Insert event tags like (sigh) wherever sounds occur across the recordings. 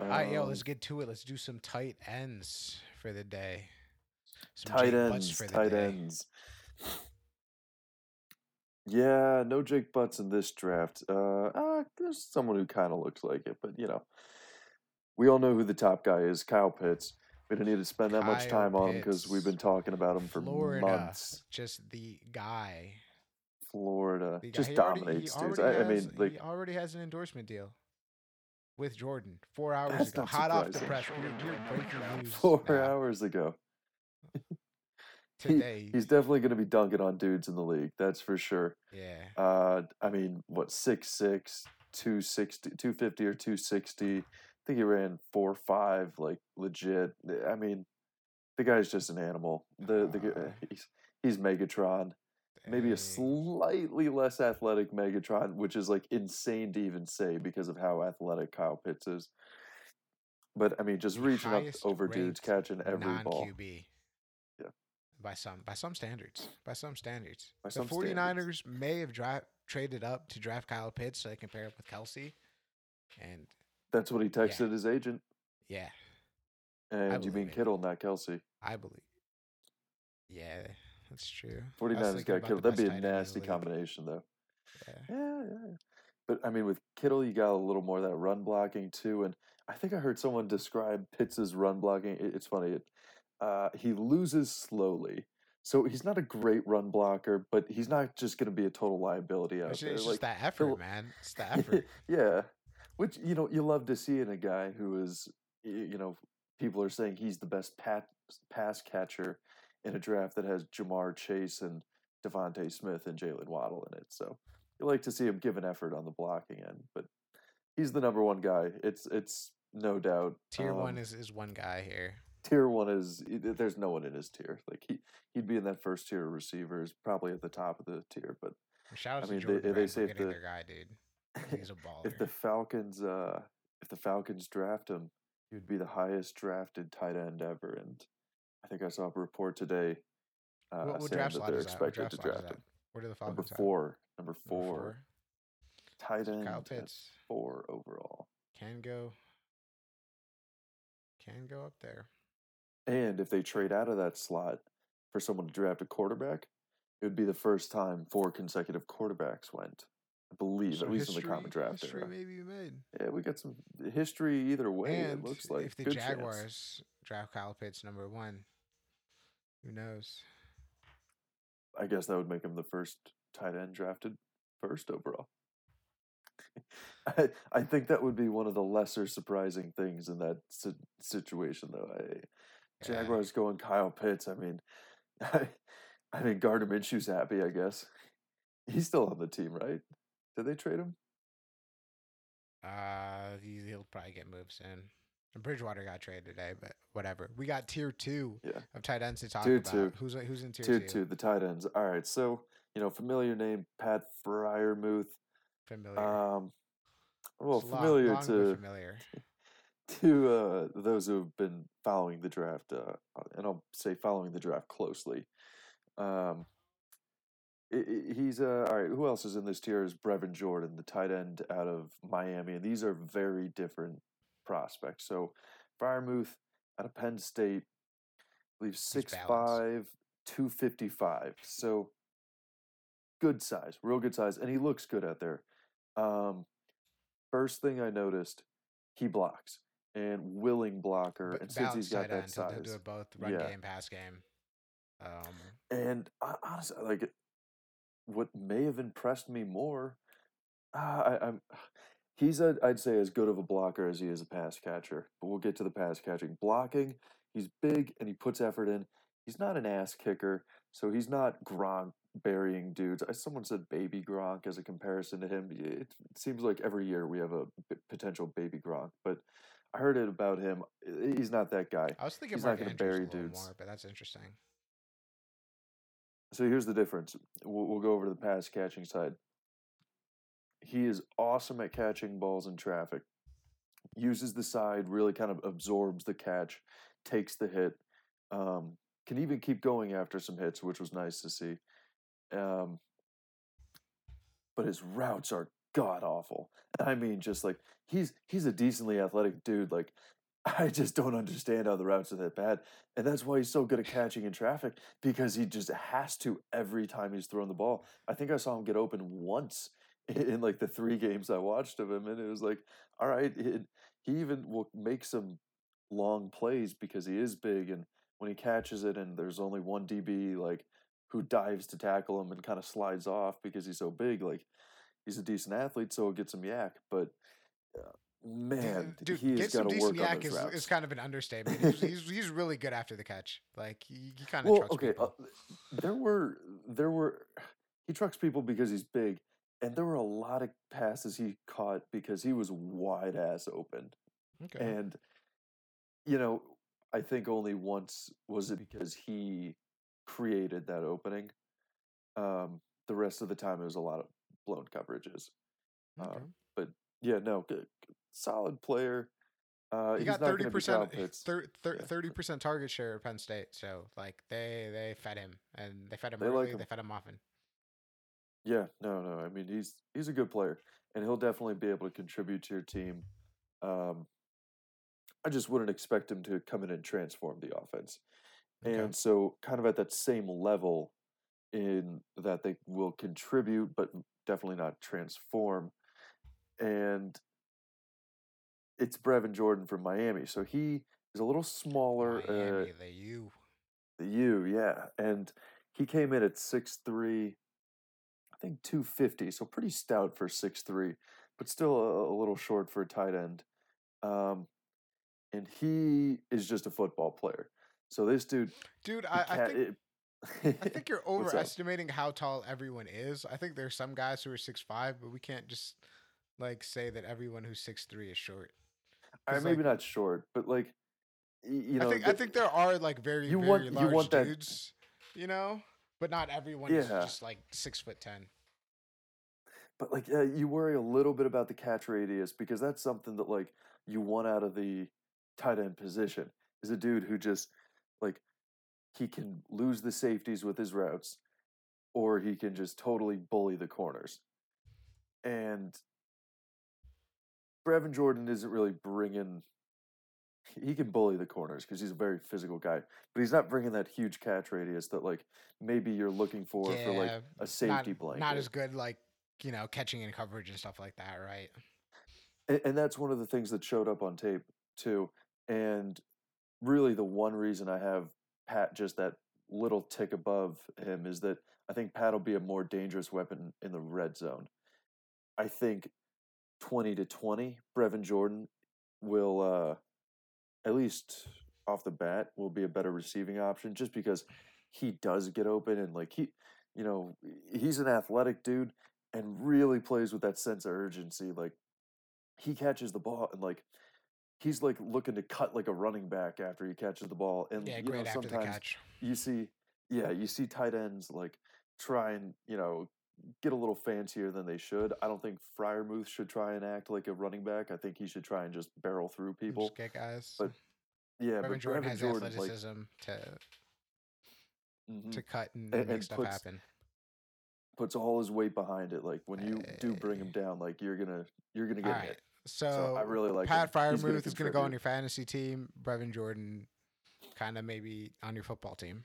All right, yo, let's get to it. Let's do some tight ends for the day. Some tight Jake ends, for the tight day. ends. Yeah, no Jake Butts in this draft. Uh, uh there's someone who kind of looks like it, but you know, we all know who the top guy is, Kyle Pitts. We don't need to spend that much Kyle time on him because we've been talking about him for Florida, months. just the guy. Florida The guy. just He already, dominates dudes. already I, I mean, like he already has an endorsement deal with Jordan four hours that's ago. Hot off the press. You're, you're breaking news (laughs) Four now. hours ago. He, Today, he's definitely going to be dunking on dudes in the league. That's for sure. yeah. Uh, I mean, what, 6'6", 260, 250 or 260. I think he ran 4'5", like, legit. I mean, the guy's just an animal. The, the, Uh, he's, he's Megatron. Maybe a slightly less athletic Megatron, which is, like, insane to even say because of how athletic Kyle Pitts is. But, I mean, just The reaching up over dudes, catching every ball. QB. Yeah. By some by some standards. By some standards. By the some 49ers standards. may have dra- traded up to draft Kyle Pitts so they can pair up with Kelce. And That's what he texted his agent. yeah, And you mean it. Kittle, not Kelce. I believe. Yeah, that's true. I 49ers was thinking got Kittle. That'd be a tight end in the nasty combination, though. Yeah. Yeah, yeah. But I mean, with Kittle, you got a little more of that run blocking too. And I think I heard someone describe Pitts' run blocking. it- It's funny. It, uh, he loses slowly. So he's not a great run blocker, but he's not just going to be a total liability out It's, there. it's Like, just that effort, man. It's the (laughs) effort. yeah, which you know you love to see in a guy who is, you know, people are saying he's the best pat, pass catcher in a draft that has Ja'Marr Chase and DeVonta Smith and Jaylen Waddle in it. So you like to see him give an effort on the blocking end, but he's the number one guy. It's it's no doubt. Tier one Um, is, is one guy here. tier one is there's no one in his tier. Like he he'd be in that first tier of receivers, probably at the top of the tier. But Shout out I mean, to they- Jordan they Brand say for if getting the- their guy, dude. He's a (laughs) baller. if the Falcons uh if the Falcons draft him, he would be the highest drafted tight end ever. And I think I saw a report today uh, what, what saying draft that they're is that? What expected to draft him. Where do the Number Falcons have? four, number Number four, tight end Kyle Pitts four overall. can go. Can go up there. And if they trade out of that slot for someone to draft a quarterback, it would be the first time four consecutive quarterbacks went. I believe, So at least in the history- common draft history era. may be made. Yeah, we got some history either way. and it looks like if the good chance. Jaguars draft Kyle Pitts number one, who knows? I guess that would make him the first tight end drafted first overall. (laughs) I, I think that would be one of the lesser surprising things in that si- situation, though. I, Yeah. Jaguars going Kyle Pitts. I mean, (laughs) I, I mean Gardner Minshew's happy. I guess he's still on the team, right? Did they trade him? Uh, he, he'll probably get moved soon. And Bridgewater got traded today, but whatever. We got tier two Yeah. of tight ends to talk Tier about. two. Who's who's in tier, Tier two? two, the tight ends. All right, so you know, familiar name Pat Freiermuth. Familiar. Um, well, It's long- familiar long but to (laughs) familiar. to uh, those who have been following the draft, uh, and I'll say following the draft closely. Um, i- i- he's uh, all right. Who else is in this tier? Is Brevin Jordan, the tight end out of Miami, and these are very different prospects. So, Freiermuth out of Penn State, I believe six balanced. five, two fifty five. So, good size, real good size, and he looks good out there. Um, first thing I noticed, he blocks and willing blocker, B- and since he's got that end. He'll- He'll do it both run Yeah. game, pass game. Um, and I, honestly, like what may have impressed me more, uh, I, I'm he's a, I'd say as good of a blocker as he is a pass catcher. But we'll get to the pass catching. Blocking, he's big and he puts effort in. He's not an ass kicker, so he's not Gronk burying dudes. Someone said baby Gronk as a comparison to him. It, it seems like every year we have a b- potential baby Gronk, but I heard it about him. He's not that guy. I was thinking He's not gonna bury dudes. more, but that's interesting. So here's the difference. We'll, we'll go over to the pass catching side. He is awesome at catching balls in traffic. Uses the side, really kind of absorbs the catch, takes the hit. Um, can even keep going after some hits, which was nice to see. Um, but his routes are god awful. I mean, just like he's he's a decently athletic dude. Like (laughs) I just don't understand how the routes are that bad, and that's why he's so good at catching in traffic because he just has to every time he's throwing the ball. I think I saw him get open once (laughs) in, like the three games I watched of him, and it was like, all right, it, he even will make some long plays because he is big, and when he catches it, and there's only one DB like who dives to tackle him and kind of slides off because he's so big, like he's a decent athlete, so it gets him YAC, but. Uh, man, (laughs) Dude, he has got to decent work on YAC is, routes. is kind of an understatement. He's, (laughs) he's, he's really good after the catch. Like he, he kind of well, trucks okay, people. uh, there were there were (sighs) he trucks people because he's big, and there were a lot of passes he caught because he was wide ass open, okay. and you know, I think only once was it because he created that opening. Um, the rest of the time, it was a lot of blown coverages. okay. Um, but yeah, no, good, good- solid player. Uh, he got thirty going to be percent, thirty percent target share at Penn State. So like they they fed him and they fed him They like him. They fed him often. Yeah, no, no. I mean, he's he's a good player, and he'll definitely be able to contribute to your team. Um, I just wouldn't expect him to come in and transform the offense. Okay. And so, kind of at that same level, in that they will contribute, but definitely not transform. And it's Brevin Jordan from Miami, so he is a little smaller. uh, Miami, the U. the U, yeah. And he came in at six three, think 250, so pretty stout for six three, but still a, a little short for a tight end. Um, and he is just a football player. So this dude, Dude, I, I think it- (laughs) I think you're overestimating how tall everyone is. I think there's some guys who are six five, but we can't just like say that everyone who's six three is short. I maybe like- not short, but like, you know, I think I think there are like very you very want- you large want that- dudes, you know, but not everyone is just like six foot ten. but like uh, you worry a little bit about the catch radius because that's something that like you want out of the tight end position is a dude who just like he can lose the safeties with his routes or he can just totally bully the corners and Brevin Jordan isn't really bringing he can bully the corners because he's a very physical guy but he's not bringing that huge catch radius that like maybe you're looking for for like a safety not, blanket Not as good like you know catching in coverage and stuff like that, right? and, and that's one of the things that showed up on tape too and really the one reason i have pat just that little tick above him is that i think pat will be a more dangerous weapon in the red zone i think 20 to 20 brevin jordan will uh at least off the bat will be a better receiving option just because he does get open and like he you know he's an athletic dude and really plays with that sense of urgency like he catches the ball and like he's like looking to cut like a running back after he catches the ball and Yeah, you know sometimes catch. you see yeah you see tight ends like try and you know get a little fancier than they should i don't think Freiermuth should try and act like a running back i think he should try and just barrel through people Just get guys. but yeah Brevin but Jordan Brevin has Jordan like athleticism to mhm, to cut and, And- make and stuff puts- happen. puts all his weight behind it like when you do bring him down like you're gonna you're gonna All get right. hit So, so i really like Pat Freiermuth is going to go on your fantasy team. Brevin Jordan, kind of maybe on your football team.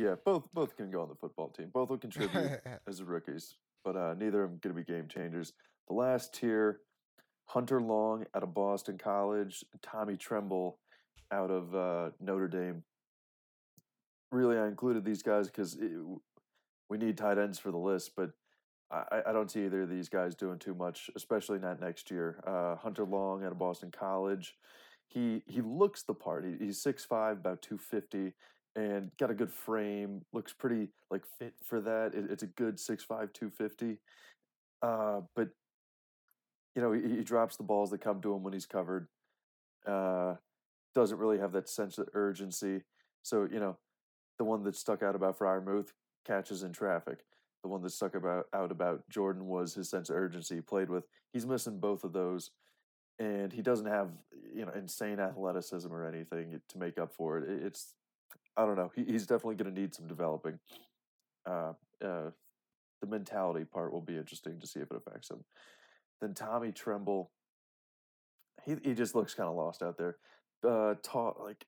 Yeah both both can go on the football team both will (laughs) contribute as rookies, but uh, neither of them going to be game changers. The last tier, Hunter Long out of Boston College, Tommy Tremble out of uh, Notre Dame. Really, I included these guys because we need tight ends for the list, but I, I don't see either of these guys doing too much, especially not next year. Uh, Hunter Long out of Boston College. He he looks the part. He, he's 6'5", about 250 and got a good frame. Looks pretty like fit for that. It, it's a good 6'5", 250. Uh, but you know, he, he drops the balls that come to him when he's covered. Uh, doesn't really have that sense of urgency. So you know, the one that stuck out about Freiermuth catches in traffic. The one that stuck about out about Jordan was his sense of urgency. He played with. He's missing both of those, and he doesn't have you know insane athleticism or anything to make up for. It- It's I don't know. He, he's definitely going to need some developing. Uh, uh, the mentality part will be interesting to see if it affects him. Then Tommy Tremble, he he just looks kind of lost out there. Uh, tall, like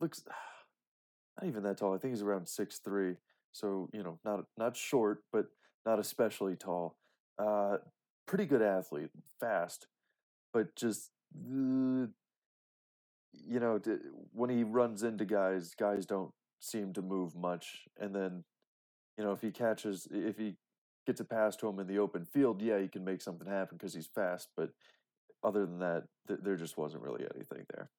looks (sighs) not even that tall. I think he's around six three. So you know, not not short, but not especially tall. Uh, pretty good athlete, fast, but just uh, you know, when he runs into guys, guys don't seem to move much. And then, you know, if he catches, if he gets a pass to him in the open field, yeah, he can make something happen because he's fast. But other than that, th- there just wasn't really anything there.